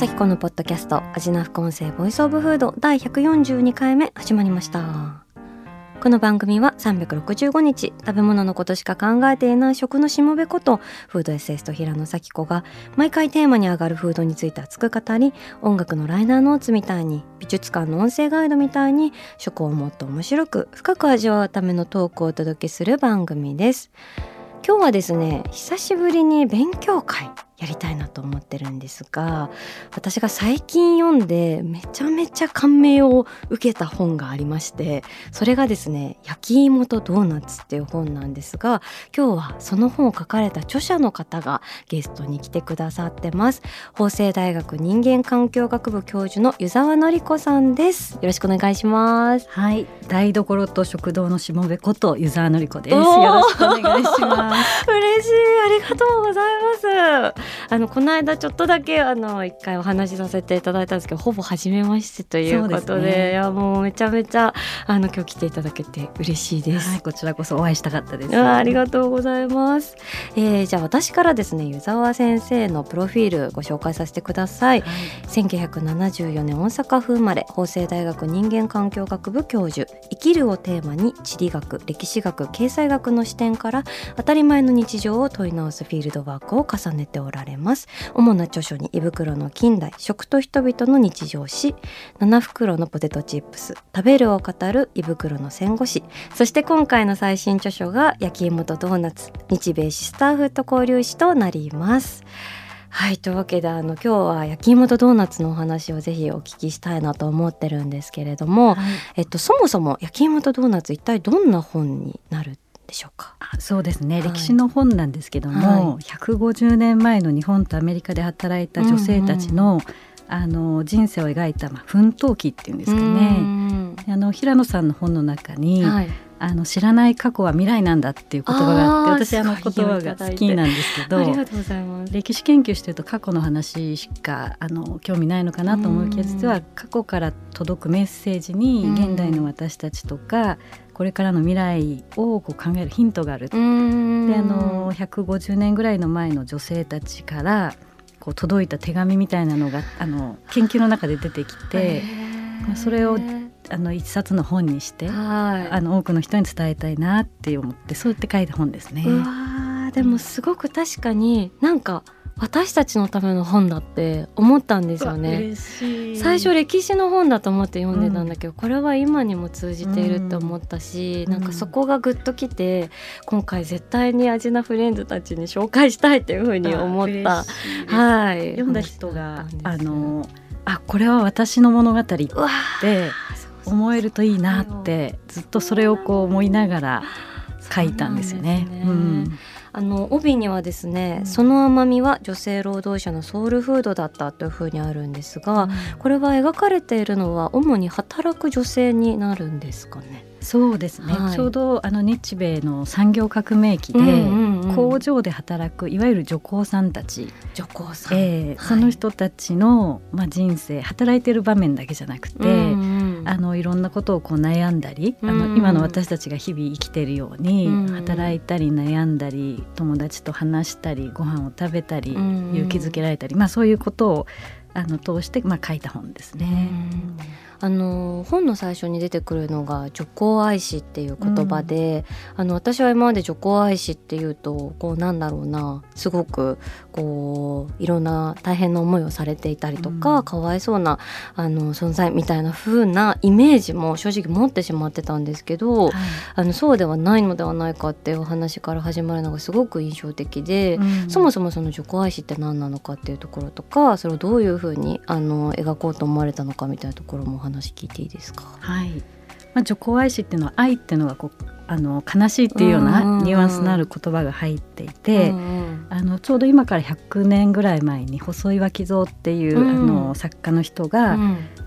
紗季子のポッドキャスト味な副音声 Voice of Food 第142回目始まりました。この番組は365日食べ物のことしか考えていない食のしもべことフードエッセイスト平野紗季子が毎回テーマに上がるフードについて熱く語り音楽のライナーノーツみたいに美術館の音声ガイドみたいに食をもっと面白く深く味わうためのトークをお届けする番組です。今日はですね久しぶりに勉強会やりたいなと思ってるんですが私が最近読んでめちゃめちゃ感銘を受けた本がありましてそれがですね「焼き芋とドーナツ」っていう本なんですが今日はその本を書かれた著者の方がゲストに来てくださってます。法政大学人間環境学部教授の湯沢典子さんです。よろしくお願いします。はい、台所と食堂のしもべこと湯沢のり子です。よろしくお願いします。嬉しい。ありがとうございますあのこの間ちょっとだけあの一回お話しさせていただいたんですけどほぼ初めましてということでね。いやもうめちゃめちゃあの今日来ていただけて嬉しいです、はい、こちらこそお会いしたかったです。あありがとうございます、えー、じゃあ私からですね湯沢先生のプロフィールご紹介させてください。1974年大阪府生まれ法政大学人間環境学部教授。生きるをテーマに地理学歴史学経済学の視点から当たり前の日常を問い直すフィールドワークを重ねておられます。主な著書に胃袋の近代食と人々の日常史七袋のポテトチップス食べるを語る胃袋の戦後史そして今回の最新著書が焼き芋とドーナツ日米シスターフード交流史となります。はいというわけであの今日は焼き芋とドーナツのお話をぜひお聞きしたいなと思ってるんですけれども、はい。えっと、そもそも焼き芋とドーナツ一体どんな本になるんでしょうか？あそうですね、はい。歴史の本なんですけども、は150年前の日本とアメリカで働いた女性たちの、あの人生を描いた、まあ、奮闘記っていうんですかうね。んあの平野さんの本の中に、はい、あの知らない過去は未来なんだっていう言葉があって私あの言葉が好きなんですけどありがとうございます。歴史研究してると過去の話しかあの興味ないのかなと思うけどうん実は過去から届くメッセージにうん。現代の私たちとかこれからの未来をこう考えるヒントがある。でうんあの150年ぐらいの前の女性たちからこう届いた手紙みたいなのがあの研究の中で出てきてまあそれをあの一冊の本にしてはいあの多くの人に伝えたいなって思ってそうやって書いた本ですね。うわーでもすごく確かになんか私たちのための本だって思ったんですよね。最初歴史の本だと思って読んでたんだけど、これは今にも通じているって思ったし、うん。なんかそこがグッときて今回絶対にアジナフレンズたちに紹介したいっていうふうに思った。はい、読んだ人があ話のあこれは私の物語って思えるといいなってずっとそれをこう思いながら書いたんですよね。そうなんですねあの帯にはですね、うん。その甘みは女性労働者のソウルフードだったというふうにあるんですが、これは描かれているのは主に働く女性になるんですかね？そうですね、はい。ちょうどあの日米の産業革命期で、うんうんうん工場で働くいわゆる女工さんたち、女工さん、えーはい。その人たちの、まあ、人生働いてる場面だけじゃなくて、うんうんあのいろんなことをこう悩んだり、あうん。の今の私たちが日々生きてるように、うん。働いたり悩んだり友達と話したりご飯を食べたり、うん。勇気づけられたり、まあ、そういうことをあの通して、まあ、書いた本ですね。あの本の最初に出てくるのが女工愛しっていう言葉で、あの私は今まで女工愛しっていうとこうなんだろうなすごくこういろんな大変な思いをされていたりとか、うん。かわいそうなあの存在みたいな風なイメージも正直持ってしまってたんですけど、はい。あのそうではないのではないかっていうお話から始まるのがすごく印象的で。うん。そもそもその女工愛しって何なのかっていうところとかそれをどういうふうにあの描こうと思われたのかみたいなところもお話聞いていいですか？はい。まあ、女工愛しっていうのは愛っていうのがこうあの悲しいっていうようなニュアンスのある言葉が入っていて、あのちょうど今から100年ぐらい前に細岩木蔵っていう、あの作家の人が、あ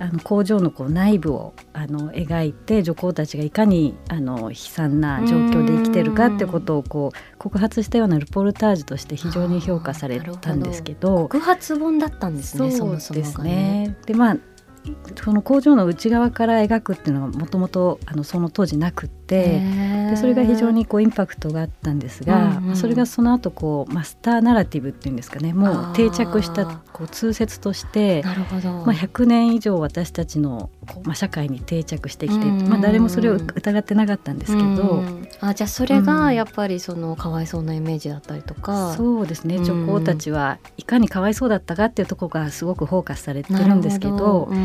の工場のこう内部をあの描いて女工たちがいかにあの悲惨な状況で生きてるかってことをこう告発したようなルポルタージュとして非常に評価されたんですけど告発本だったんですねそうですね。でまあその工場の内側から描くっていうのはもともとその当時なくってでそれが非常にこうインパクトがあったんですが、うんうん、それがその後こうマスターナラティブっていうんですかねもう定着したこう通説としてまあ、100年以上私たちのまあ、社会に定着してきて、うんうん、まあ、誰もそれを疑ってなかったんですけど、うんうん、あじゃあそれがやっぱりそのかわいそうなイメージだったりとか、うん、そうですね。女工たちはいかにかわいそうだったかっていうところがすごくフォーカスされてるんですけどど、うんう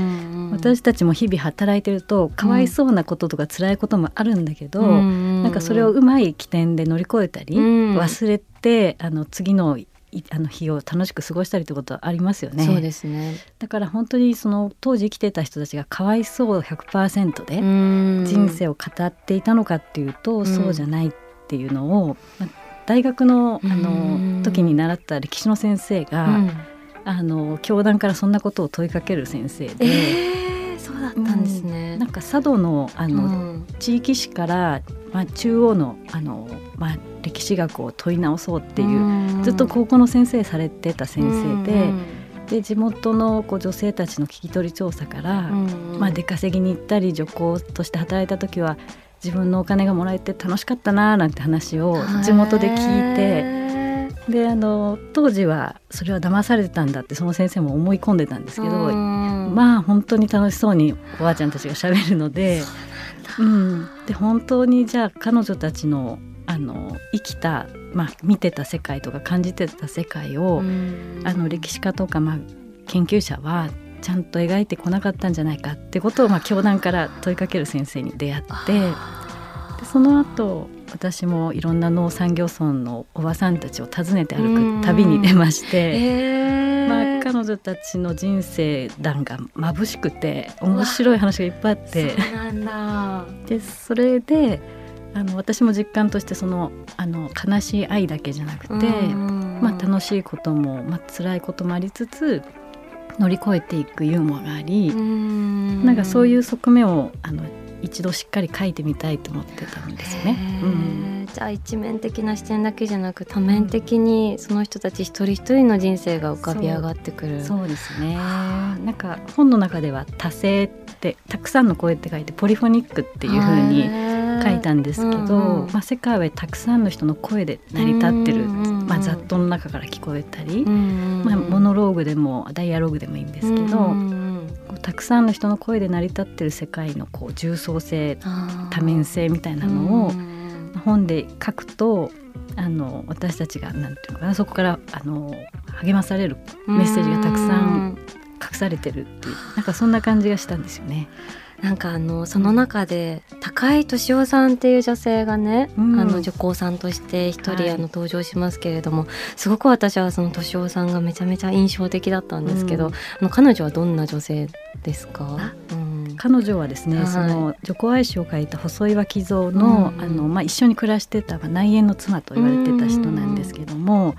ん、私たちも日々働いてるとかわいそうなこととか辛いこともあるんだけど、うん、なんかそれをうまい起点で乗り越えたり、忘れてあの次のあの日を楽しく過ごしたりということはありますよね。そうですね。だから本当にその当時生きてた人たちがかわいそう100%で人生を語っていたのかっていうとそうじゃないっていうのを、まあ、大学のあの時に習った歴史の先生があの教団からそんなことを問いかける先生で。えー、そうだったんですね。なんか佐渡のあの、地域史からまあ中央のあのまあ歴史学を問い直そうっていうずっと高校の先生されてた先生で。で地元のこう女性たちの聞き取り調査から、まあ、出稼ぎに行ったり女工として働いた時は自分のお金がもらえて楽しかったなーなんて話を地元で聞いてであの当時はそれは騙されてたんだってその先生も思い込んでたんですけどまあ本当に楽しそうにおばあちゃんたちがしゃべるので。うん、で本当にじゃあ彼女たちのあの生きた、まあ、見てた世界とか感じてた世界を、あの歴史家とか、まあ、研究者はちゃんと描いてこなかったんじゃないかってことを、まあ、教団から問いかける先生に出会ってでその後私もいろんな農産業村のおばさんたちを訪ねて歩く旅に出まして、まあ、彼女たちの人生談が眩しくて面白い話がいっぱいあって。でそれであの私も実感としてそのあの悲しい愛だけじゃなくて、まあ、楽しいことも、まあ辛いこともありつつ乗り越えていくユーモアがありん。なんかそういう側面をあの一度しっかり書いてみたいと思ってたんですよね。うん、じゃあ一面的な視点だけじゃなく多面的にその人たち一人一人の人生が浮かび上がってくる。そうそうですね。なんか本の中では多声ってたくさんの声って書いてポリフォニックっていうふうに書いたんですけど、うんうん、まあ、世界はたくさんの人の声で成り立ってる、まあ、雑踏の中から聞こえたり、まあ、モノローグでもダイアログでもいいんですけど。たくさんの人の声で成り立ってる世界のこう重層性多面性みたいなのを本で書くとあの私たちがなんていうのかなそこからあの励まされるメッセージがたくさん隠されてるっていうなんかそんな感じがしたんですよね。なんかあのその中で高井敏夫さんっていう女性がね、うん、あの女工さんとして一人あの登場しますけれども、はい、すごく私はその敏夫さんがめちゃめちゃ印象的だったんですけど、うん、あの彼女はどんな女性ですか、うん、彼女はですね、はい、その女工愛詩を書いた細岩木蔵の,、あのまあ、一緒に暮らしてた内縁の妻と言われてた人なんですけども。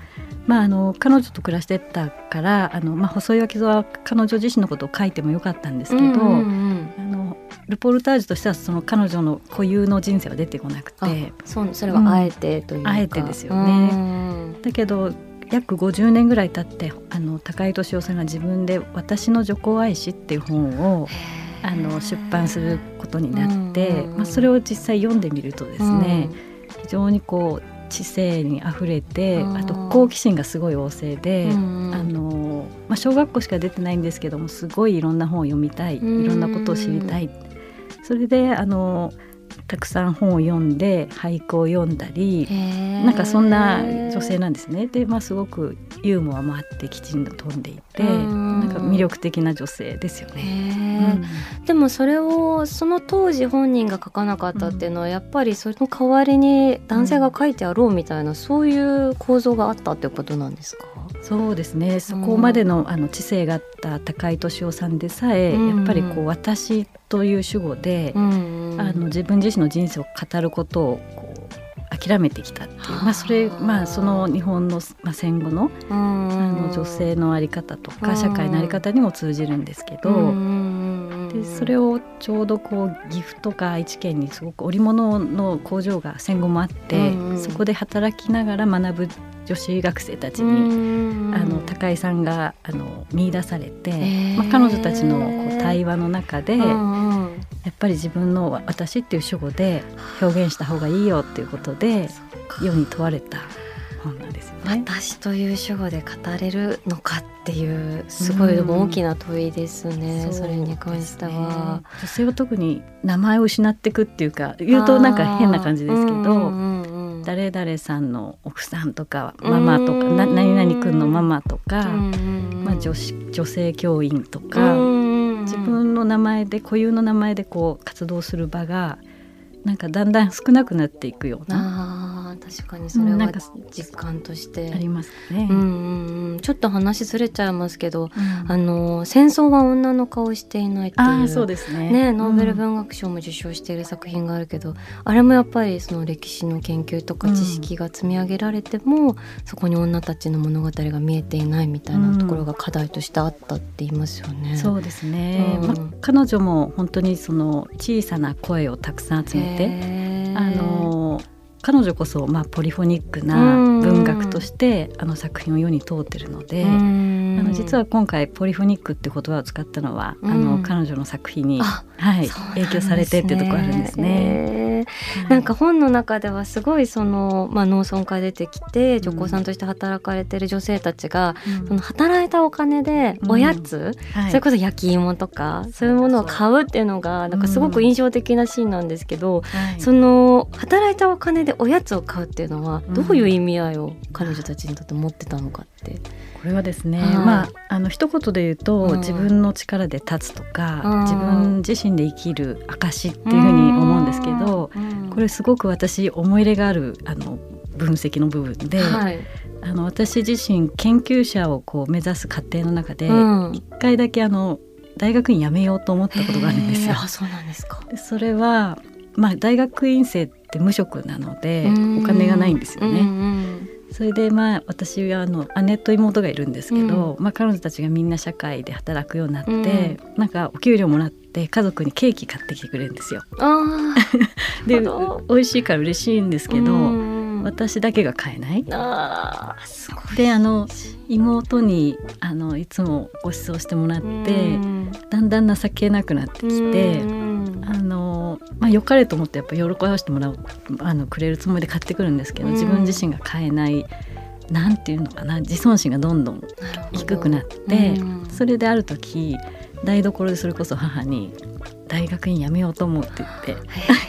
まあ、あの彼女と暮らしてたからあの、まあ、細岩木蔵は彼女自身のことを書いてもよかったんですけど、うんうんうん、あのルポルタージュとしてはその彼女の固有の人生は出てこなくて。そそれはあえてというか、うん、あえてですよね。だけど約50年ぐらい経ってあの高井敏夫さんが自分で「私の女工愛詩」っていう本をあの出版することになって、まあ、それを実際読んでみるとですね、非常にこう知性にあふれてあと好奇心がすごい旺盛で、あのまあ、小学校しか出てないんですけどもすごいいろんな本を読みたいいろんなことを知りたい。それであのたくさん本を読んで俳句を読んだりなんかそんな女性なんですね。で、まあ、すごくユーモアもあってきちんと飛んでいてなんか魅力的な女性ですよね。うん、でもそれをその当時本人が書かなかったっていうのは、やっぱりその代わりに男性が書いてあろうみたいな、そういう構造があったってことなんですか？そうですね。そこまでの,、あの知性があった高井敏夫さんでさえ、やっぱりこう私という主語で、ああの自分自身の人生を語ることをこう諦めてきたっていう、まあ、それ、まあ、その日本の、まあ、戦後のあの女性の在り方とか社会の在り方にも通じるんですけど。でそれをちょうどこう岐阜とか愛知県にすごく織物の工場が戦後もあって、そこで働きながら学ぶ女子学生たちにあの高井さんがあの見出されて、まあ、彼女たちのこう対話の中で、やっぱり自分の「私」っていう主語で表現した方がいいよっていうことで世に問われた本なんですよね。私という主語で語れるのかっていうすごい大きな問いですね、うん、それに関しては、ね、女性は特に名前を失っていくっていうか言うとなんか変な感じですけど、うんうんうん、誰々さんの奥さんとかママとか、な何々くんのママとか、まあ、女子女性教員とか。自分の名前で固有の名前でこう活動する場がなんかだんだん少なくなっていくような確かにそれは実感として。ありますね、うんうん、ちょっと話ずれちゃいますけど、うん、あの戦争は女の顔していないっていう。そうですね。ねノーベル文学賞も受賞している作品があるけど、うん、あれもやっぱりその歴史の研究とか知識が積み上げられても、そこに女たちの物語が見えていないみたいなところが課題としてあったって言いますよね。そうですね、ま彼女も本当にその小さな声をたくさん集めてあの彼女こそ、まあ、ポリフォニックな文学としてあの作品を世に通ってるのであの実は今回ポリフォニックって言葉を使ったのはあの彼女の作品に、はい、影響されてっていうところあるんですね。なんか本の中ではすごいその、まあ、農村から出てきて女工さんとして働かれてる女性たちが、うん、その働いたお金でおやつ、うんはい、それこそ焼き芋とかそういうものを買うっていうのがなんかすごく印象的なシーンなんですけど、うん、その働いたお金ででおやつを買うっていうのはどういう意味合いを彼女たちにとって持ってたのかって。これはですね、まああの一言で言うと、うん、自分の力で立つとか、うん、自分自身で生きる証っていうふうに思うんですけど、これすごく私思い入れがあるあの分析の部分で、はい、あの私自身研究者をこう目指す過程の中で一、回だけあの大学院辞めようと思ったことがあるんですよ。あそうなんですか。それはまあ、大学院生って無職なのでお金がないんですよね。それでまあ私はあの姉と妹がいるんですけど、うん、まあ、彼女たちがみんな社会で働くようになって、うん、なんかお給料もらって家族にケーキ買ってきてくれるんですよ。で美味しいから嬉しいんですけど、私だけが買えない。あであの妹にあのいつもご馳走してもらって、だんだん情けなくなってきて、あのまあ、良かれと思ってやっぱ喜ばせてもらうあのくれるつもりで買ってくるんですけど、自分自身が買えない。なんていうのかな自尊心がどんどん低くなって、それである時台所でそれこそ母に大学院辞めようと思うって言っ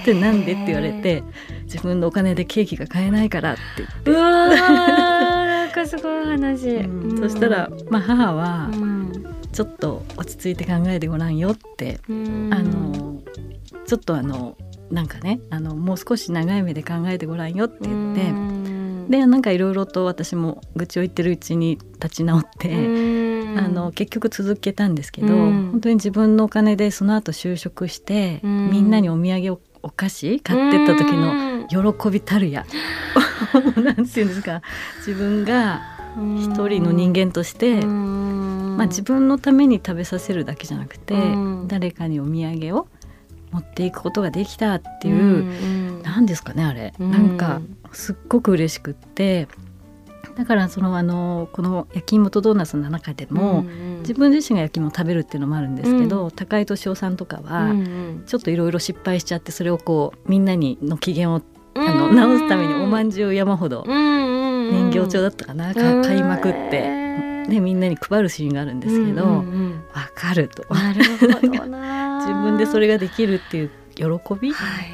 て「でなんで?」って言われて「自分のお金でケーキが買えないから」って言って。うわなんかすごい話、うん、そしたら、まあ、母は、ちょっと落ち着いて考えてごらんよって、あのちょっとあのなんかねあのもう少し長い目で考えてごらんよって言って、でなんかいろいろと私も愚痴を言ってるうちに立ち直って。あの結局続けたんですけど、うん、本当に自分のお金でその後就職して、うん、みんなにお土産をお菓子買ってった時の喜びたるや、なんていうんですか。自分が一人の人間として、まあ、自分のために食べさせるだけじゃなくて、誰かにお土産を持っていくことができたっていう何、ん、ですかねあれ、なんかすっごく嬉しくって。だからそのあのこの焼き芋とドーナツの中でも、うんうん、自分自身が焼き芋を食べるっていうのもあるんですけど、うん、高井敏夫さんとかは、ちょっといろいろ失敗しちゃってそれをこうみんなにの機嫌をあの直すためにおまんじゅう山ほど人形町だったかな、買いまくって。でみんなに配るシーンがあるんですけど、わ、うんうん、かると。なるほど 自分でそれができるっていう喜び、はい、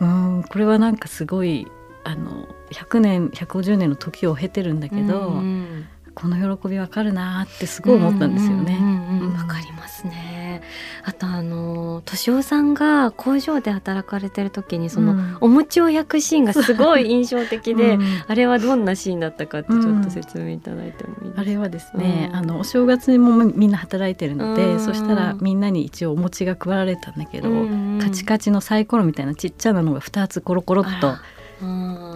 うんこれはなんかすごいあの100年150年の時を経てるんだけど、うんうん、この喜びわかるなってすごい思ったんですよね。わかりますね。あとあの敏夫さんが工場で働かれてる時にその、うん、お餅を焼くシーンがすごい印象的で、うん、あれはどんなシーンだったかってちょっと説明いただいてもいいですか、あれはですね、あのお正月にもみんな働いてるので、そしたらみんなに一応お餅が配られたんだけど、カチカチのサイコロみたいなちっちゃなのが2つコロコロっと。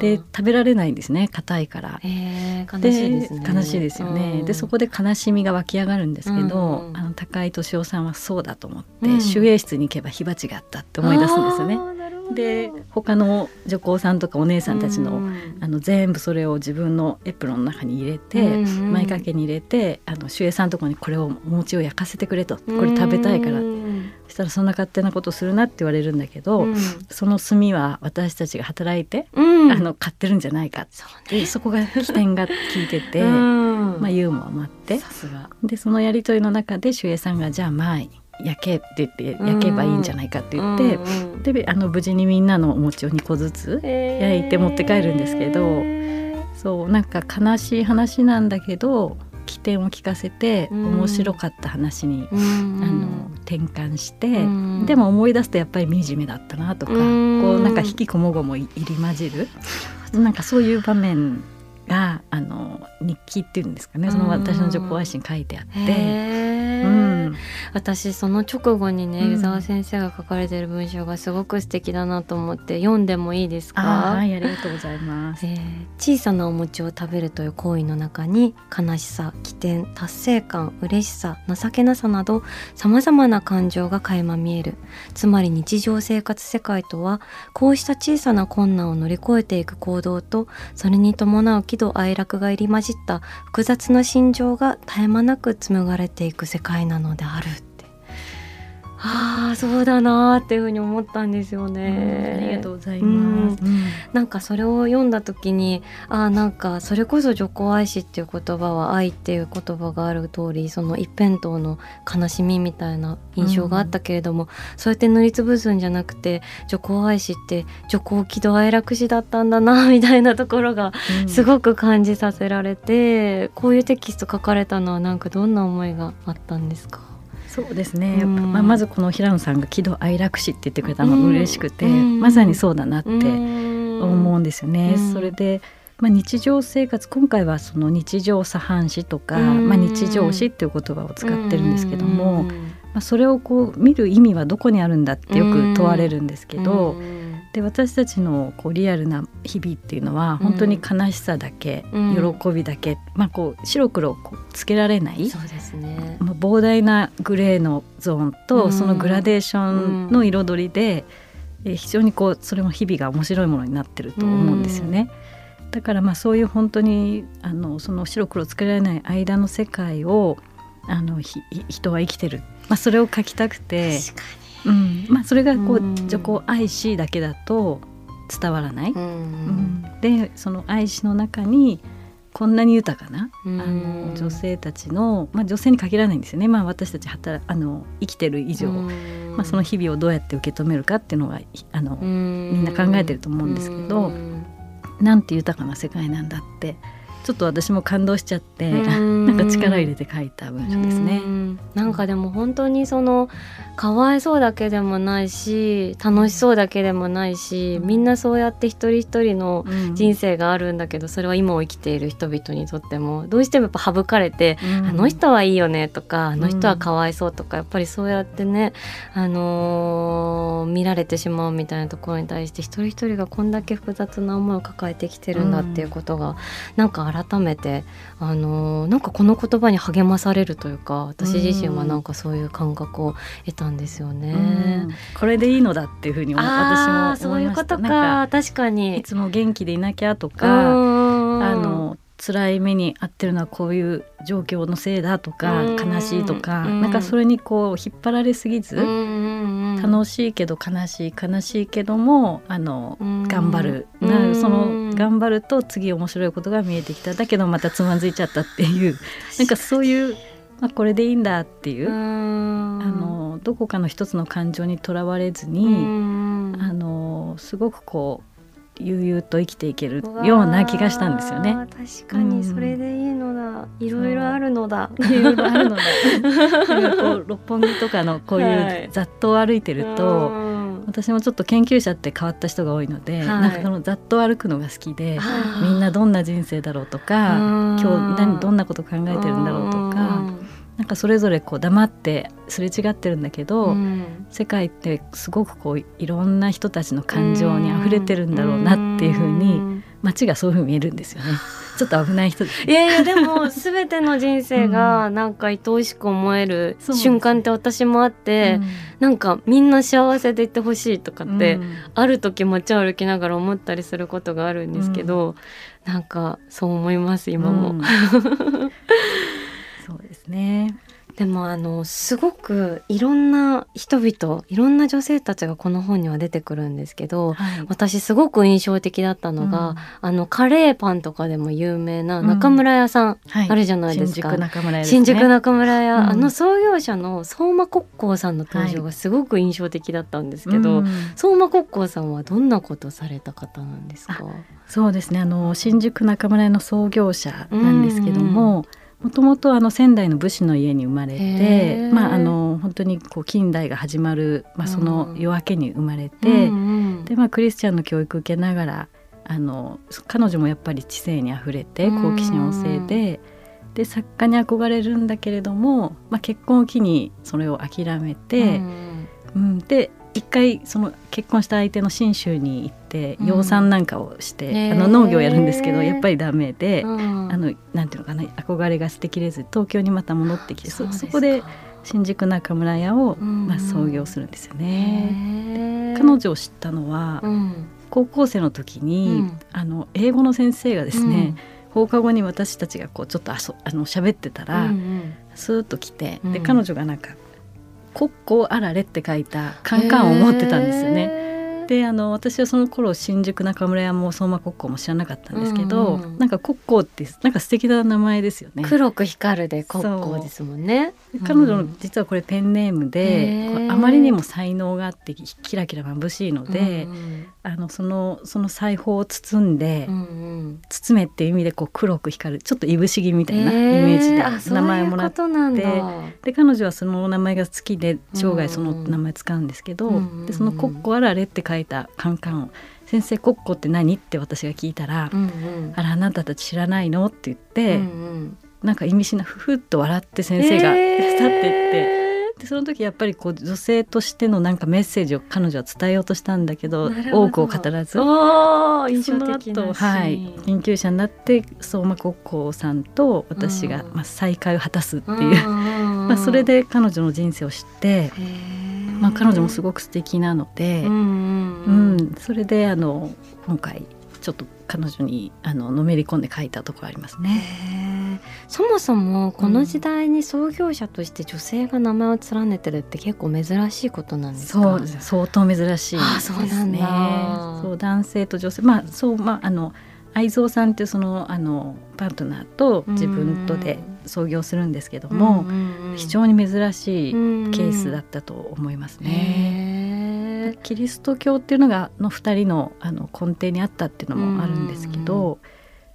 で食べられないんですね。硬いから、えー、悲しいですね。悲しいですよね、でそこで悲しみが湧き上がるんですけど、あの高井敏夫さんはそうだと思って、守衛室に行けば火鉢があったって思い出すんですよね。で他の女工さんとかお姉さんたちの,、あの全部それを自分のエプロンの中に入れて、前掛けに入れてあの守衛さんとこにこれをお餅を焼かせてくれとこれ食べたいから、そしたらそんな勝手なことするなって言われるんだけど、その炭は私たちが働いて、あの買ってるんじゃないかそ,、ね、そこが起点が効いてて、まあ、ユーモアもあって。でそのやり取りの中で守衛さんが「じゃあまあ焼けって言って焼けばいいんじゃないかって言って、うんうん、であの無事にみんなのお餅を2個ずつ焼いて持って帰るんですけど、えー、そうなんか悲しい話なんだけど起点を聞かせて面白かった話に、うん、あの転換して、うん、でも思い出すとやっぱり惨めだったなとか、うん、こうなんか引きこもごも入り混じる。なんかそういう場面があの日記っていうんですかね。その私の女工愛心書いてあって、うん、私その直後にね、湯沢先生が書かれてる文章がすごく素敵だなと思って読んでもいいですか？はいありがとうございます、えー、小さなお餅を食べるという行為の中に悲しさ起点達成感嬉しさ情けなさなどさまざまな感情が垣間見える。つまり日常生活世界とはこうした小さな困難を乗り越えていく行動とそれに伴う喜怒哀楽が入り混じった複雑な心情が絶え間なく紡がれていく世界なのであるああそうだなっていうふうに思ったんですよね、うん、ありがとうございます、うん、なんかそれを読んだ時にああなんかそれこそ女工愛しっていう言葉は愛っていう言葉がある通りその一辺倒の悲しみみたいな印象があったけれども、うん、そうやって塗りつぶすんじゃなくて女工愛しって女工喜怒哀楽史だったんだなみたいなところがすごく感じさせられて、こういうテキスト書かれたのはなんかどんな思いがあったんですか？そうですね、まあ、まずこの平野さんが喜怒哀楽史って言ってくれたのが嬉しくて、まさにそうだなって思うんですよね。それでまあ、日常生活今回はその日常茶飯事とか、まあ、日常史っていう言葉を使ってるんですけども、まあ、それをこう見る意味はどこにあるんだってよく問われるんですけど。で私たちのこうリアルな日々っていうのは本当に悲しさだけ、うん、喜びだけ、まあ、こう白黒こうつけられないそうですね、まあ、膨大なグレーのゾーンとそのグラデーションの彩りで、うん、非常にこうそれも日々が面白いものになってると思うんですよね。うん、だからまあそういう本当にあのその白黒つけられない間の世界をあのひ人は生きてる、まあ、それを書きたくて。確かにうん。まあ、それがこう愛しだけだと伝わらない。うん、でその愛しの中にこんなに豊かな、あの女性たちの、まあ、女性に限らないんですよね、まあ、私たち働あの生きてる以上、まあ、その日々をどうやって受け止めるかっていうのがあのみんな考えてると思うんですけどなんて豊かな世界なんだってちょっと私も感動しちゃってなんか力入れて書いた文章ですね。なんかでも本当にそのかわいそうだけでもないし楽しそうだけでもないしみんなそうやって一人一人の人生があるんだけどそれは今を生きている人々にとってもどうしてもやっぱ省かれて、あの人はいいよねとかあの人はかわいそうとかやっぱりそうやってね、あのー、見られてしまうみたいなところに対して一人一人がこんだけ複雑な思いを抱えてきてるんだっていうことが、なんか改めてあのなんかこの言葉に励まされるというか私自身はなんかそういう感覚を得たんですよね。これでいいのだっていうふうに私もそういうことか。確かに。いつも元気でいなきゃとかあの辛い目に遭ってるのはこういう状況のせいだとか悲しいとかなんかそれにこう引っ張られすぎず楽しいけど悲しい悲しいけどもあの頑張る。なその頑張ると次面白いことが見えてきただけどまたつまずいちゃったっていうなんかそういう、まあ、これでいいんだっていうあのどこかの一つの感情にとらわれずにあのすごくこう悠々と生きていけるような気がしたんですよね。確かにそれでいいののだいろいろあるのだ。いろいろあるのだ。六本木とかのこういう雑踏を歩いてると、はい、私もちょっと研究者って変わった人が多いので、はい、なんかその雑踏を歩くのが好きでみんなどんな人生だろうとか今日何どんなこと考えてるんだろうとか。なんかそれぞれこう黙ってすれ違ってるんだけど、うん、世界ってすごくこういろんな人たちの感情にあふれてるんだろうなっていうふうに街がそういうふうに見えるんですよね。ちょっと危ない人いやいやでも全ての人生がなんか愛おしく思える瞬間って私もあって、うん、なんかみんな幸せでいてほしいとかって、うん、ある時街歩きながら思ったりすることがあるんですけど、うん、なんかそう思います今も。うんね。でもあのすごくいろんな人々いろんな女性たちがこの本には出てくるんですけど、はい、私すごく印象的だったのが、うん、あのカレーパンとかでも有名な中村屋さん、あるじゃないですか、新宿中村屋、ね、新宿中村屋、うん、あの創業者の相馬国交さんの登場がすごく印象的だったんですけど、はい、相馬国交さんはどんなことされた方なんですか？そうですね。あの新宿中村屋の創業者なんですけども、うんもともとあの仙台の武士の家に生まれて、まあ、あの本当にこう近代が始まる、まあ、その夜明けに生まれて、うん、でまあ、クリスチャンの教育を受けながらあの彼女もやっぱり知性にあふれて好奇心旺盛で。で作家に憧れるんだけれども、まあ、結婚を機にそれを諦めて、うん、うん、で一回その結婚した相手の信州に行って養蚕なんかをして、うん、あの農業をやるんですけどやっぱりダメで、うん、あのなんていうのかな憧れが捨てきれず東京にまた戻ってきてそそこで新宿中村屋を、まあ、創業するんですよね。彼女を知ったのは、高校生の時に、あの英語の先生がですね、放課後に私たちがこうちょっとあそあの喋ってたら、うんうん、スーッと来てで彼女がなんか国交あられって書いたカンカンを持ってたんですよね。であの私はその頃新宿中村屋も相馬国交も知らなかったんですけど、うんうん、なんか国交ってなんか素敵な名前ですよね。黒く光るで国交ですもんね。彼女の実はこれペンネームで、あまりにも才能があってキラキラ眩しいので、うんうん、あのそのその裁縫を包んで、うんうん、包めっていう意味でこう黒く光るちょっといぶし銀みたいなイメージで名前をもらって、で彼女はその名前が好きで生涯その名前使うんですけど、うんうん、でその国交あられって書いたカンカンを「先生国庫って何?」って私が聞いたら「うんうん、あらあなたたち知らないの?」って言って、うんうん、なんか意味深なふふっと笑って先生が去っていって。でその時やっぱりこう女性としてのなんかメッセージを彼女は伝えようとしたんだけど多くを語らず印象的なはい、研究者になって相馬国交さんと私が、まあ、再会を果たすっていう、まあ、それで彼女の人生を知って。まあ、彼女もすごく素敵なので、うん、うん、それであの今回ちょっと彼女にあののめり込んで書いたところありますね。そもそもこの時代に創業者として女性が名前を連ねてるって結構珍しいことなんですか？そうです相当珍しいですね。そう男性と女性まあそうまああの愛蔵さんってそのあのパートナーと自分とで創業するんですけども、非常に珍しいケースだったと思いますね。キリスト教っていうのがの2人のあの根底にあったっていうのもあるんですけど、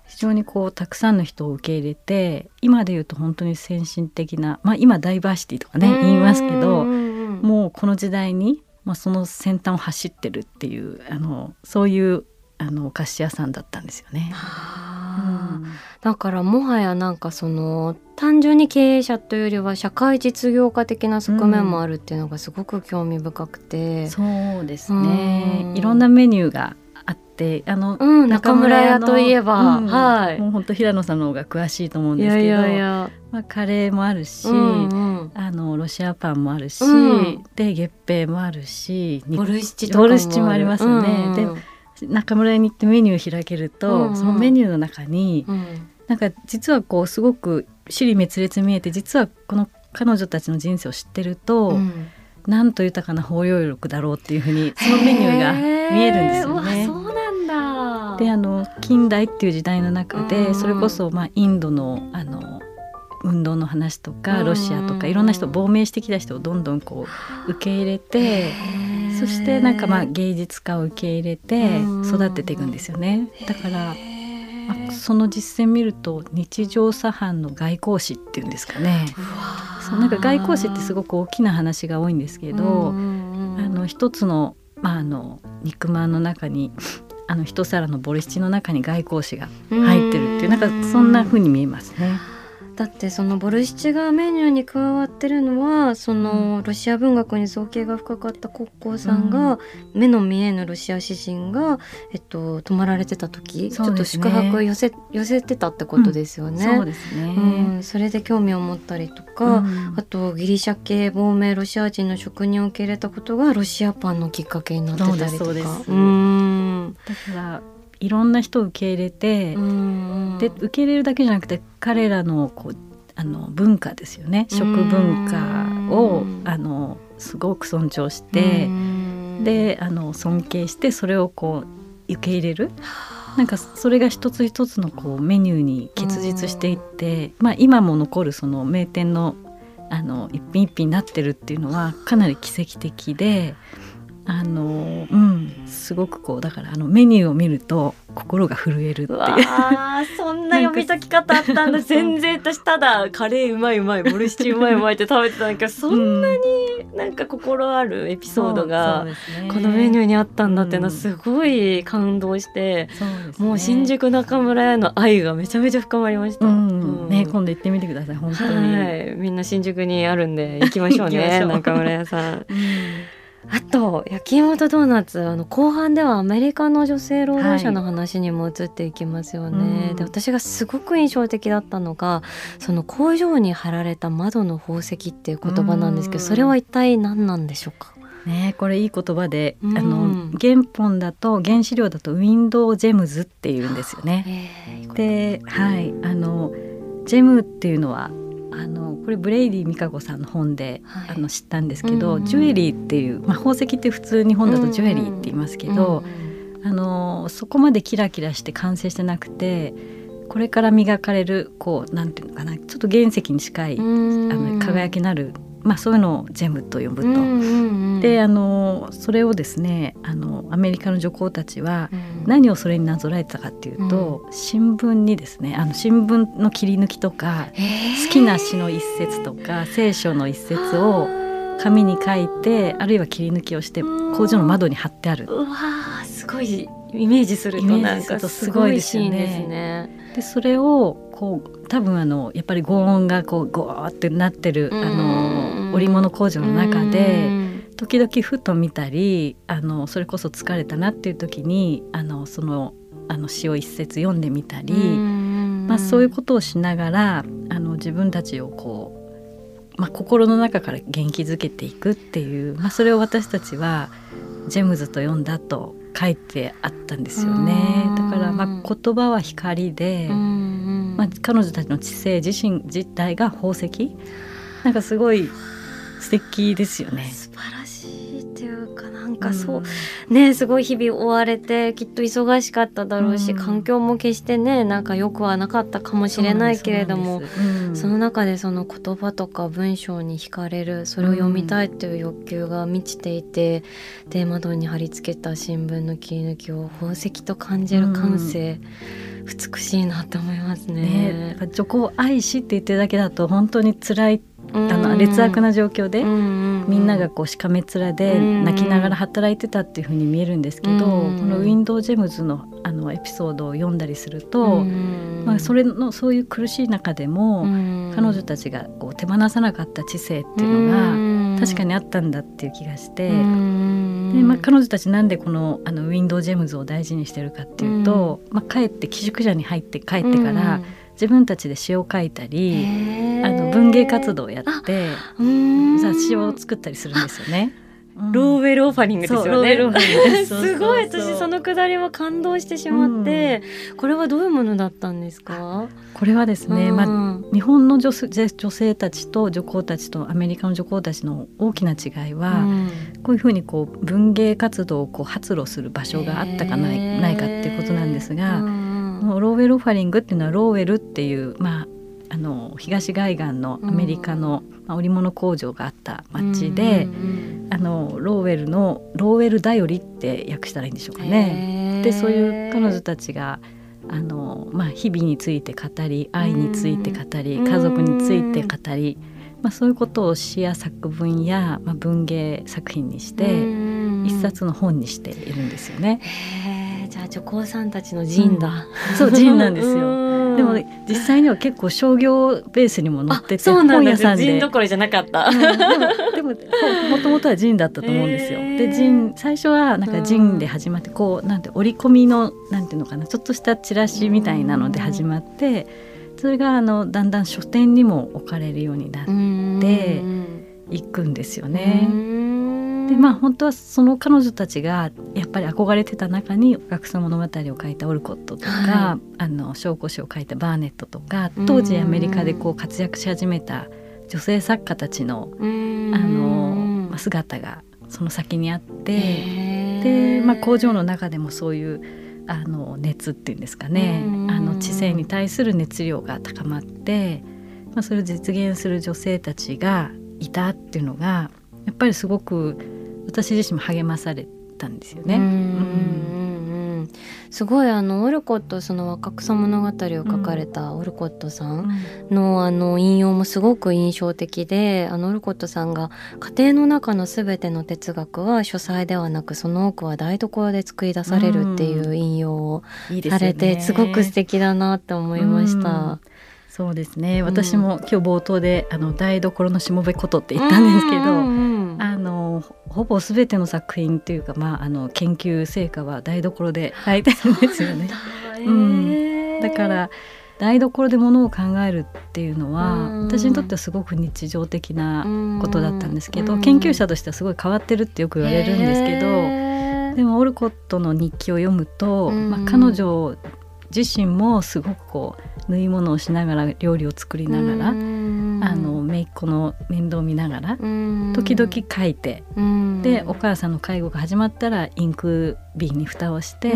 非常にこうたくさんの人を受け入れて今で言うと本当に先進的な、まあ、今ダイバーシティとかね言いますけどもうこの時代に、まあ、その先端を走ってるっていうあのそういうあのお菓子屋さんだったんですよね。うん、だからもはやなんかその単純に経営者というよりは社会実業家的な側面もあるっていうのがすごく興味深くて、うん、そうですね、いろんなメニューがあってあの、うん、中村屋といえば、うん、はい。もう本当平野さんの方が詳しいと思うんですけどいやいやまあ、カレーもあるし、うんうん、あのロシアパンもあるし、うん、で月餅もあるしボルシチもありますよね。うんうん、で中村屋に行ってメニューを開けると、うんうん、そのメニューの中に、うん、なんか実はこうすごく尻滅裂見えて実はこの彼女たちの人生を知ってると、うん、なんと豊かな包容力だろうっていうふうにそのメニューが見えるんですよね。そうなんだ。であの近代っていう時代の中で、それこそまあインドのあの運動の話とかロシアとかいろんな人亡命してきた人をどんどんこう受け入れてそしてなんかまあ芸術家を受け入れて育てていくんですよね。だからまあ、その実践見ると日常茶飯の外交史っていうんですかね。そうなんか外交史ってすごく大きな話が多いんですけど、あの一つの,、まあ、あの肉まんの中に あの一皿のボルシチの中に外交史が入ってるっていうなんかそんな風に見えますね。だってそのボルシチがメニューに加わってるのはそのロシア文学に造形が深かった国交さんが、目の見えぬロシア詩人が、えっと、泊まられてた時、ね、ちょっと宿泊寄せ寄せてたってことですよね。うん、そうですね、うん、それで興味を持ったりとか、うん、あとギリシャ系亡命ロシア人の職人を受け入れたことがロシアパンのきっかけになってたりとか。うん。だからいろんな人を受け入れて、で受け入れるだけじゃなくて彼らのこうあの文化ですよね。食文化をあのすごく尊重してであの尊敬してそれをこう受け入れる。なんかそれが一つ一つのこうメニューに結実していって、まあ、今も残るその名店のあの一品一品になってるっていうのはかなり奇跡的であのうん。すごくこうだからあのメニューを見ると心が震えるっていう。あそんな読み解き方あったんだ。全然私ただカレーうまいうまいボルシチうまいうまいって食べてたんだけどそんなになんか心あるエピソードがこのメニューにあったんだっていうのはすごい感動して、うん、もう新宿中村への愛がめちゃめちゃ深まりました、うんうん、ね今度行ってみてください本当に、はい、みんな新宿にあるんで行きましょうね 中村屋さん。あと焼き芋とドーナツあの後半ではアメリカの女性労働者の話にも移っていきますよね。はい、で私がすごく印象的だったのがその工場に貼られた窓の宝石っていう言葉なんですけどそれは一体何なんでしょうか？ね、これいい言葉で、あの原本だと原資料だとウィンドウジェムズっていうんですよね。で、はい、あのジェムっていうのはあのこれブレイディみかこさんの本で、はい、あの知ったんですけど、うんうん、ジュエリーっていう、まあ、宝石って普通日本だとジュエリーって言いますけど、うんうん、あのそこまでキラキラして完成してなくてこれから磨かれるこうなんていうのかなちょっと原石に近い、あの輝きなるまあ、そういうのを gem と呼ぶと。うんうんうん、であのそれをですねあのアメリカの女工たちは何をそれになぞらえたかっていうと、うん、新聞にですねあの新聞の切り抜きとか好きな詩の一節とか聖書の一節を紙に書いてあるいは切り抜きをして工場の窓に貼ってある。うわすごいイメージするとなんかすごいですよね。でそれをこう多分あのやっぱり轟音がこうゴーってなってるあの織物工場の中で時々ふと見たりあのそれこそ疲れたなっていう時にあのそのあの詩を一節読んでみたり、まあ、そういうことをしながらあの自分たちをこう、まあ、心の中から元気づけていくっていう、まあ、それを私たちはジェムズと読んだと書いてあったんですよね。だからまあ言葉は光で、まあ、彼女たちの知性自身自体が宝石なんかすごい素敵ですよね。なんかそう、うん、ねすごい日々追われてきっと忙しかっただろうし、うん、環境も決してねなんかよくはなかったかもしれないけれどもその中でその言葉とか文章に惹かれるそれを読みたいという欲求が満ちていて、うん、で窓に貼り付けた新聞の切り抜きを宝石と感じる感性、美しいなと思いますね。ね女工愛しって言ってるだけだと本当に辛いあの劣悪な状況で、みんながこうしかめ面で泣きながら働いてたっていうふうに見えるんですけど、このウィンドウジェムズのあのエピソードを読んだりすると、まあ、それのそういう苦しい中でも、彼女たちがこう手放さなかった知性っていうのが確かにあったんだっていう気がして、でまあ、彼女たちなんでこのあのウィンドウジェムズを大事にしてるかっていうと、まあ、帰って寄宿舎に入って帰ってから、自分たちで詩を書いたりあの文芸活動をやって雑誌を作ったりするんですよね。ローウェルオファリングですよね。す。ごい。私そのくだりは感動してしまって、うん、これはどういうものだったんですか？これはですね、うん、まあ日本の女女性たちと女工たちとアメリカの女工たちの大きな違いは、うん、こういうふうにこう文芸活動をこう発露する場所があったかないないかっていうことなんですが。のローウェル・オファリングっていうのはローウェルっていう、まあ、あの東海岸のアメリカの、まあ、織物工場があった町で、あのローウェルのローウェル頼りって訳したらいいんでしょうかね。でそういう彼女たちがあの、まあ、日々について語り愛について語り家族について語り、まあ、そういうことを詩や作文や、まあ、文芸作品にして一冊の本にしているんですよね。じゃあ女工さんたちの陣だ、うん、そう陣なんですよ。でも実際には結構商業ベースにも載ってて本屋さんで。陣どころじゃなかった、うん、でもでももともとは陣だったと思うんですよ。で陣最初はなんか陣で始まってこうなんて折り込みのなんていうのかなちょっとしたチラシみたいなので始まってそれがあのだんだん書店にも置かれるようになっていくんですよね。でまあ本当はその彼女たちがやっぱり憧れてた中に「学生物語」を書いたオルコットとか、はい、あの紹興酒を書いたバーネットとか当時アメリカでこう活躍し始めた女性作家たちのあの、まあ、姿がその先にあってで、まあ、工場の中でもそういうあの熱っていうんですかね。あの知性に対する熱量が高まって、まあ、それを実現する女性たちがいたっていうのがやっぱりすごく私自身も励まされたんですよね。うんすごいあのオルコットその若草物語を書かれたオルコットさん。のあの引用もすごく印象的であのオルコットさんが家庭の中の全ての哲学は書斎ではなくその多くは台所で作り出されるっていう引用をされてすごく素敵だなって思いました。そうですね。私も今日冒頭であの台所のしもべことって言ったんですけど、あのほぼ全ての作品というか、まあ、あの研究成果は台所で書いてるんですよね。うん、だ。から台所でものを考えるっていうのは私にとってはすごく日常的なことだったんですけど研究者としてはすごい変わってるってよく言われるんですけどでもオルコットの日記を読むと、まあ、彼女自身もすごくこう縫い物をしながら料理を作りながらあの姪っ子の面倒を見ながら時々書いてでお母さんの介護が始まったらインク瓶に蓋をして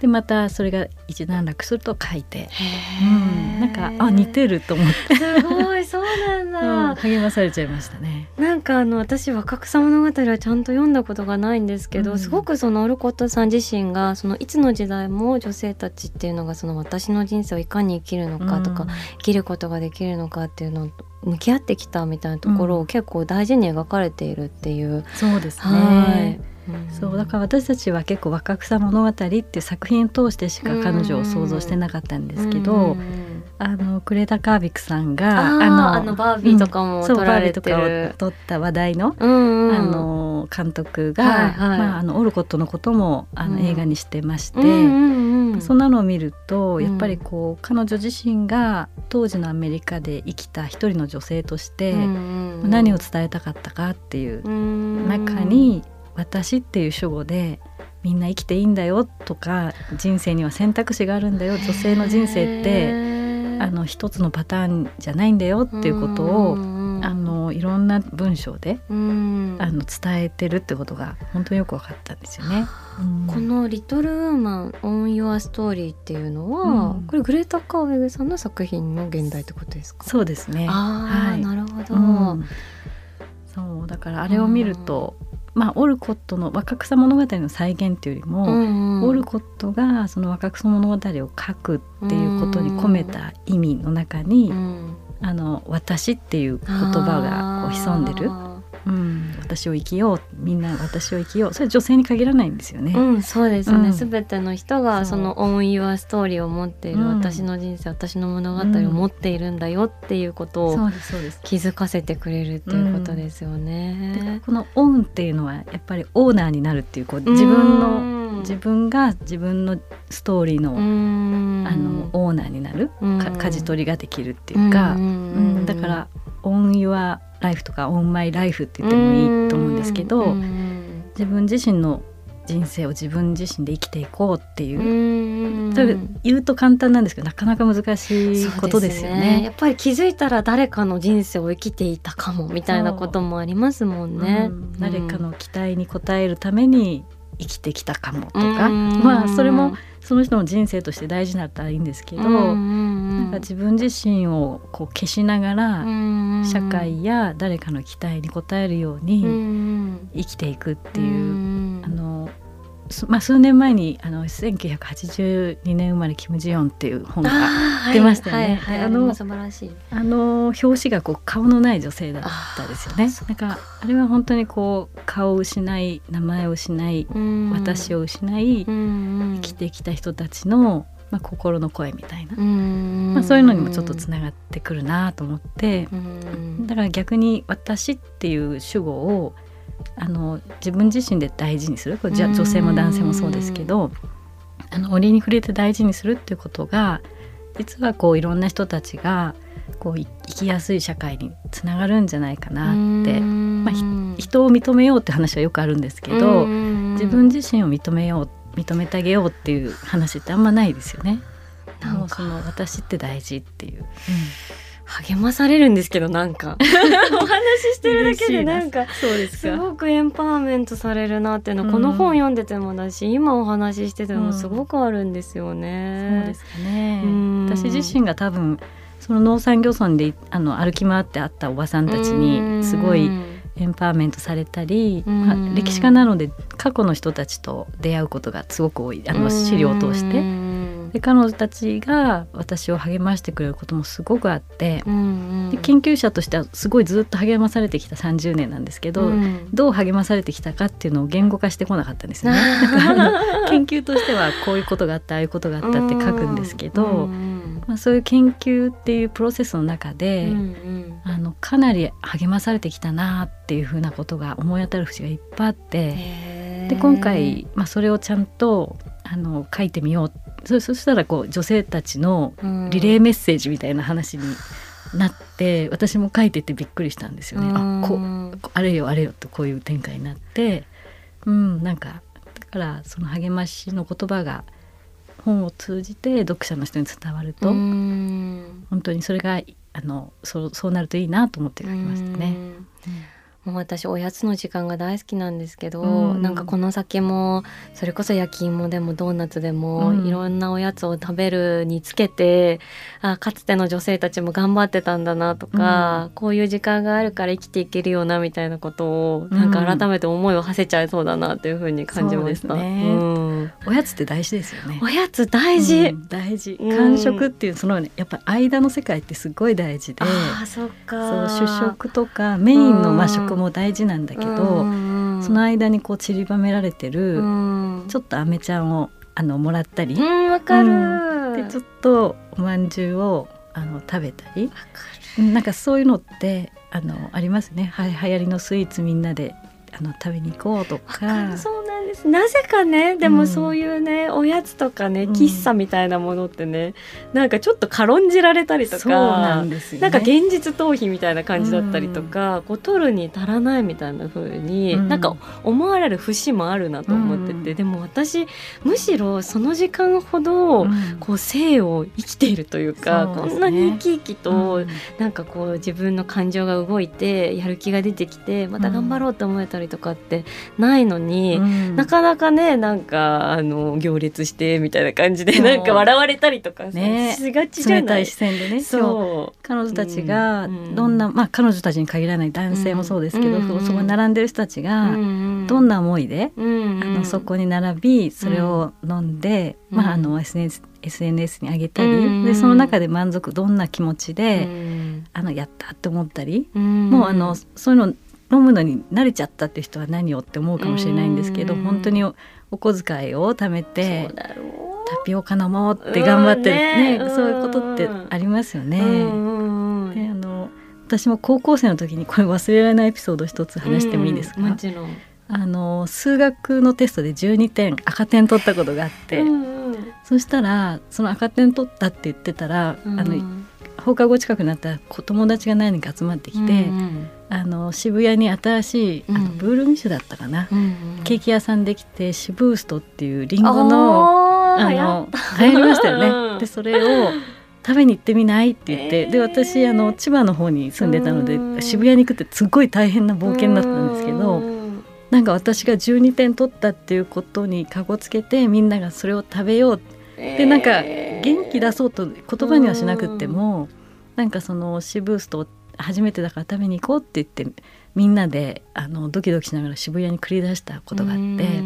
でまたそれが一段落すると書いて、うん、なんかあ似てると思って。すごいそうなんだ、うん、励まされちゃいましたね。なんかあの私若草物語はちゃんと読んだことがないんですけど、うん、すごくそのオルコットさん自身がそのいつの時代も女性たちっていうのがその私の人生をいかに生きるのかとか、生きることができるのかっていうのを向き合ってきたみたいなところを結構大事に描かれているっていう、そうですね、はい。そうだから私たちは結構「若草物語」っていう作品を通してしか彼女を想像してなかったんですけど、あのクレータ・カービックさんがあのあのバービーとかも撮られてる、うん、撮った話題の,、うんうん、あの監督が、はいはい、まあ、あのオルコットのこともあの映画にしてまして、うんうん、そんなのを見るとやっぱりこう彼女自身が当時のアメリカで生きた一人の女性として、何を伝えたかったかっていう中に、私っていう主語でみんな生きていいんだよとか人生には選択肢があるんだよ女性の人生ってあの一つのパターンじゃないんだよっていうことをあのいろんな文章であの伝えてるってことが本当によく分かったんですよね。この「リトル・ウーマン・オン・ユア・ストーリー」っていうのは、うん、これグレータ・カーウェグさんの作品の現代ってことですか？そうですね。あ、はい、なるほど、うん、そうだからあれを見ると、まあ、オルコットの若草物語の再現っていうよりも、うんうん、オルコットがその若草物語を書くっていうことに込めた意味の中に「うん、あの私」っていう言葉がこう潜んでる。うん、私を生きようみんな私を生きよう。それ女性に限らないんですよね。うん、そうですね、す、う、べ、ん、ての人がその「オン・ユア・ストーリー」を持っている、うん、私の人生私の物語を持っているんだよっていうことを気づかせてくれるっていうことですよね。この「オン」っていうのはやっぱりオーナーになるっていうこう自分の自分が自分のストーリーのあのオーナーになるか舵取りができるっていうか、うん、だから「オン・ユア・ライフとかオンマイライフって言ってもいいと思うんですけど自分自身の人生を自分自身で生きていこうっていう。言うと簡単なんですけどなかなか難しいことですよね、ね、やっぱり気づいたら誰かの人生を生きていたかもみたいなこともありますもんね。うん、誰かの期待に応えるために生きてきたかもとかまあそれもその人の人生として大事だったらいいんですけどなんか自分自身をこう消しながら社会や誰かの期待に応えるように生きていくっていうあのまあ、数年前にあの1982年生まれキム・ジヨンっていう本が出ましたよね。はいはい、あの素晴らしい。あの表紙がこう顔のない女性だったですよね。なんかあれは本当にこう顔を失い名前を失い私を失い生きてきた人たちのまあ、心の声みたいな、まあ、そういうのにもちょっとつながってくるなと思って。だから逆に「私」っていう主語をあの自分自身で大事にする。これじゃ女性も男性もそうですけどあの折に触れて大事にするっていうことが実はこういろんな人たちがこう生きやすい社会につながるんじゃないかなって、まあ、人を認めようって話はよくあるんですけど自分自身を認めよう認めてあげようっていう話ってあんまないですよね。もうその私って大事っていう、うん、励まされるんですけどなんか。お話ししてるだけでなんかすすごくエンパワーメントされるなっていうの、うん、この本読んでてもだし今お話ししててもすごくあるんですよね。うん、そうですかね、私自身が多分その農産漁村であの歩き回ってあったおばさんたちにすごいエンパワーメントされたり、まあ、歴史家なので過去の人たちと出会うことがすごく多い。あの資料を通して。で彼女たちが私を励ましてくれることもすごくあって、うんうん、で研究者としてはすごいずっと励まされてきた30年なんですけど、うん、どう励まされてきたかっていうのを言語化してこなかったんですよね。研究としてはこういうことがあったああいうことがあったって書くんですけど、うんうん、まあ、そういう研究っていうプロセスの中で、うんうん、あのかなり励まされてきたなっていうふうなことが思い当たる節がいっぱいあって。で今回、まあ、それをちゃんとあの書いてみようそそしたらこう女性たちのリレーメッセージみたいな話になって、私も書いててびっくりしたんですよね。あこあれよあれよとこういう展開になってうんなんかだからその励ましの言葉が本を通じて読者の人に伝わると本当にそれがあのそうそうなるといいなと思って書きましたね。もう私おやつの時間が大好きなんですけど、うん、なんかこの先もそれこそ焼き芋でもドーナツでも、いろんなおやつを食べるにつけてあかつての女性たちも頑張ってたんだなとか、うん、こういう時間があるから生きていけるよなみたいなことをなんか改めて思いを馳せちゃいそうだなというふうに感じました。おやつって大事ですよね。おやつ大事、大事。間食っていうその、ね、やっぱ間の世界ってすごい大事で、あそっか。そう主食とかメインのまあ食も大事なんだけど、その間にこう散りばめられてる、ちょっとアメちゃんをあのもらったり、わかる、でちょっとおまんじゅうをあの食べたり。なんかそういうのってあのありますね。は流行りのスイーツみんなであの食べに行こうとか。そうなんです。なぜかねでもそういうね、うん、おやつとかね喫茶みたいなものってね、うん、なんかちょっと軽んじられたりとかなんですよ、ね、なんか現実逃避みたいな感じだったりとか、うん、こう取るに足らないみたいな風に、うん、なんか思われる節もあるなと思ってて、でも私むしろその時間ほど、こう生を生きているというか、ね、こんなに生き生きと、うん、なんかこう自分の感情が動いてやる気が出てきてまた頑張ろうと思えたりとかってないのに、うん、なかなかねなんかあの行列してみたいな感じでなんか笑われたりとかね、しがちじゃない？視線でね。そう。彼女たちがどんな、うん、まあ彼女たちに限らない男性もそうですけど、うん、そこに並んでる人たちがどんな思いで、あのそこに並びそれを飲んで、まああの SNS, SNS に上げたり、でその中で満足どんな気持ちで、あのやったって思ったり、もうあのそういうの飲むのに慣れちゃったって人は何をって思うかもしれないんですけど本当にお小遣いを貯めてタピオカ飲もうって頑張ってね、ね、そういうことってありますよね。であの私も高校生の時にこれ忘れられないエピソード一つ話してもいいですか、もちろん。あの数学のテストで12点赤点取ったことがあって、うんうん、そしたらその赤点取ったって言ってたら、うん、あの放課後近くなったら友達が何人か集まってきて、うんうん、あの渋谷に新しいあのブールミシュだったかな、うんうん、ケーキ屋さんできてシブーストっていうりんごのあの流行りましたよね。でそれを食べに行ってみないって言って、えー、で私あの千葉の方に住んでたので渋谷に行くってすごい大変な冒険だったんですけどなんか私が12点取ったっていうことにかごつけてみんながそれを食べよう。でなんか元気出そうと言葉にはしなくってもなんかそのシブースト初めてだから食べに行こうって言ってみんなであのドキドキしながら渋谷に繰り出したことがあって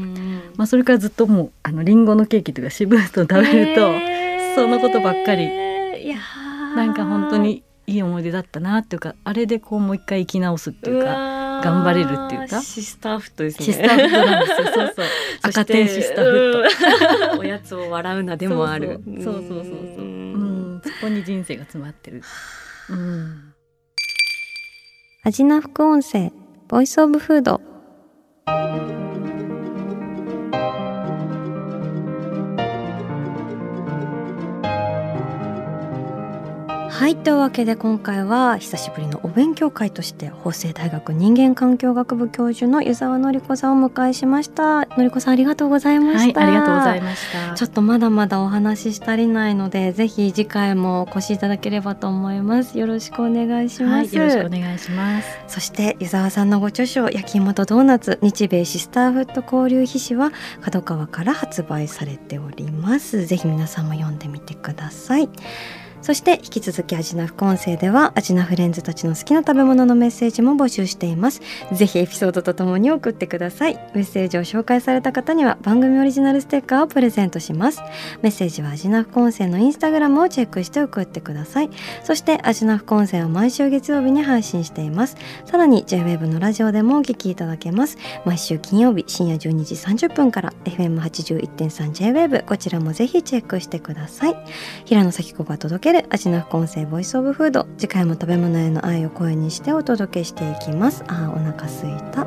まあ、それからずっともうあのリンゴのケーキとか渋いと食べると、そのことばっかり。いやなんか本当にいい思い出だったなっていうかあれでこうもう一回生き直すっていうか頑張れるっていうか。シスターフットですね。シスターフットなんですよ。そうそう。赤点シスターフット。おやつを笑うなでもある。そうそうそうそうこに人生が詰まってる。うん。味な副音声ボイスオブフードはいというわけで今回は久しぶりのお勉強会として法政大学人間環境学部教授の湯沢のり子さんをお迎えしました。のり子さんありがとうございました、はい、ありがとうございましたちょっとまだまだお話し足りないのでぜひ次回もお越しいただければと思います。よろしくお願いします、はい、よろしくお願いします。そして湯沢さんのご著書焼き芋とドーナツ日米シスターフット交流筆誌は角川から発売されております。ぜひ皆さんも読んでみてくださいそして引き続きアジナフ音声ではアジナフレンズたちの好きな食べ物のメッセージも募集しています。ぜひエピソードとともに送ってください。メッセージを紹介された方には番組オリジナルステッカーをプレゼントします。メッセージはアジナフ音声のインスタグラムをチェックして送ってください。そしてアジナフ音声は毎週月曜日に配信しています。さらに JWEB のラジオでもお聞きいただけます。毎週金曜日深夜12時30分から FM81.3JWEB こちらもぜひチェックしてください。平野咲子が届けける味の副音声ボイスオブフード。次回も食べ物への愛を声にしてお届けしていきます。あーお腹すいた。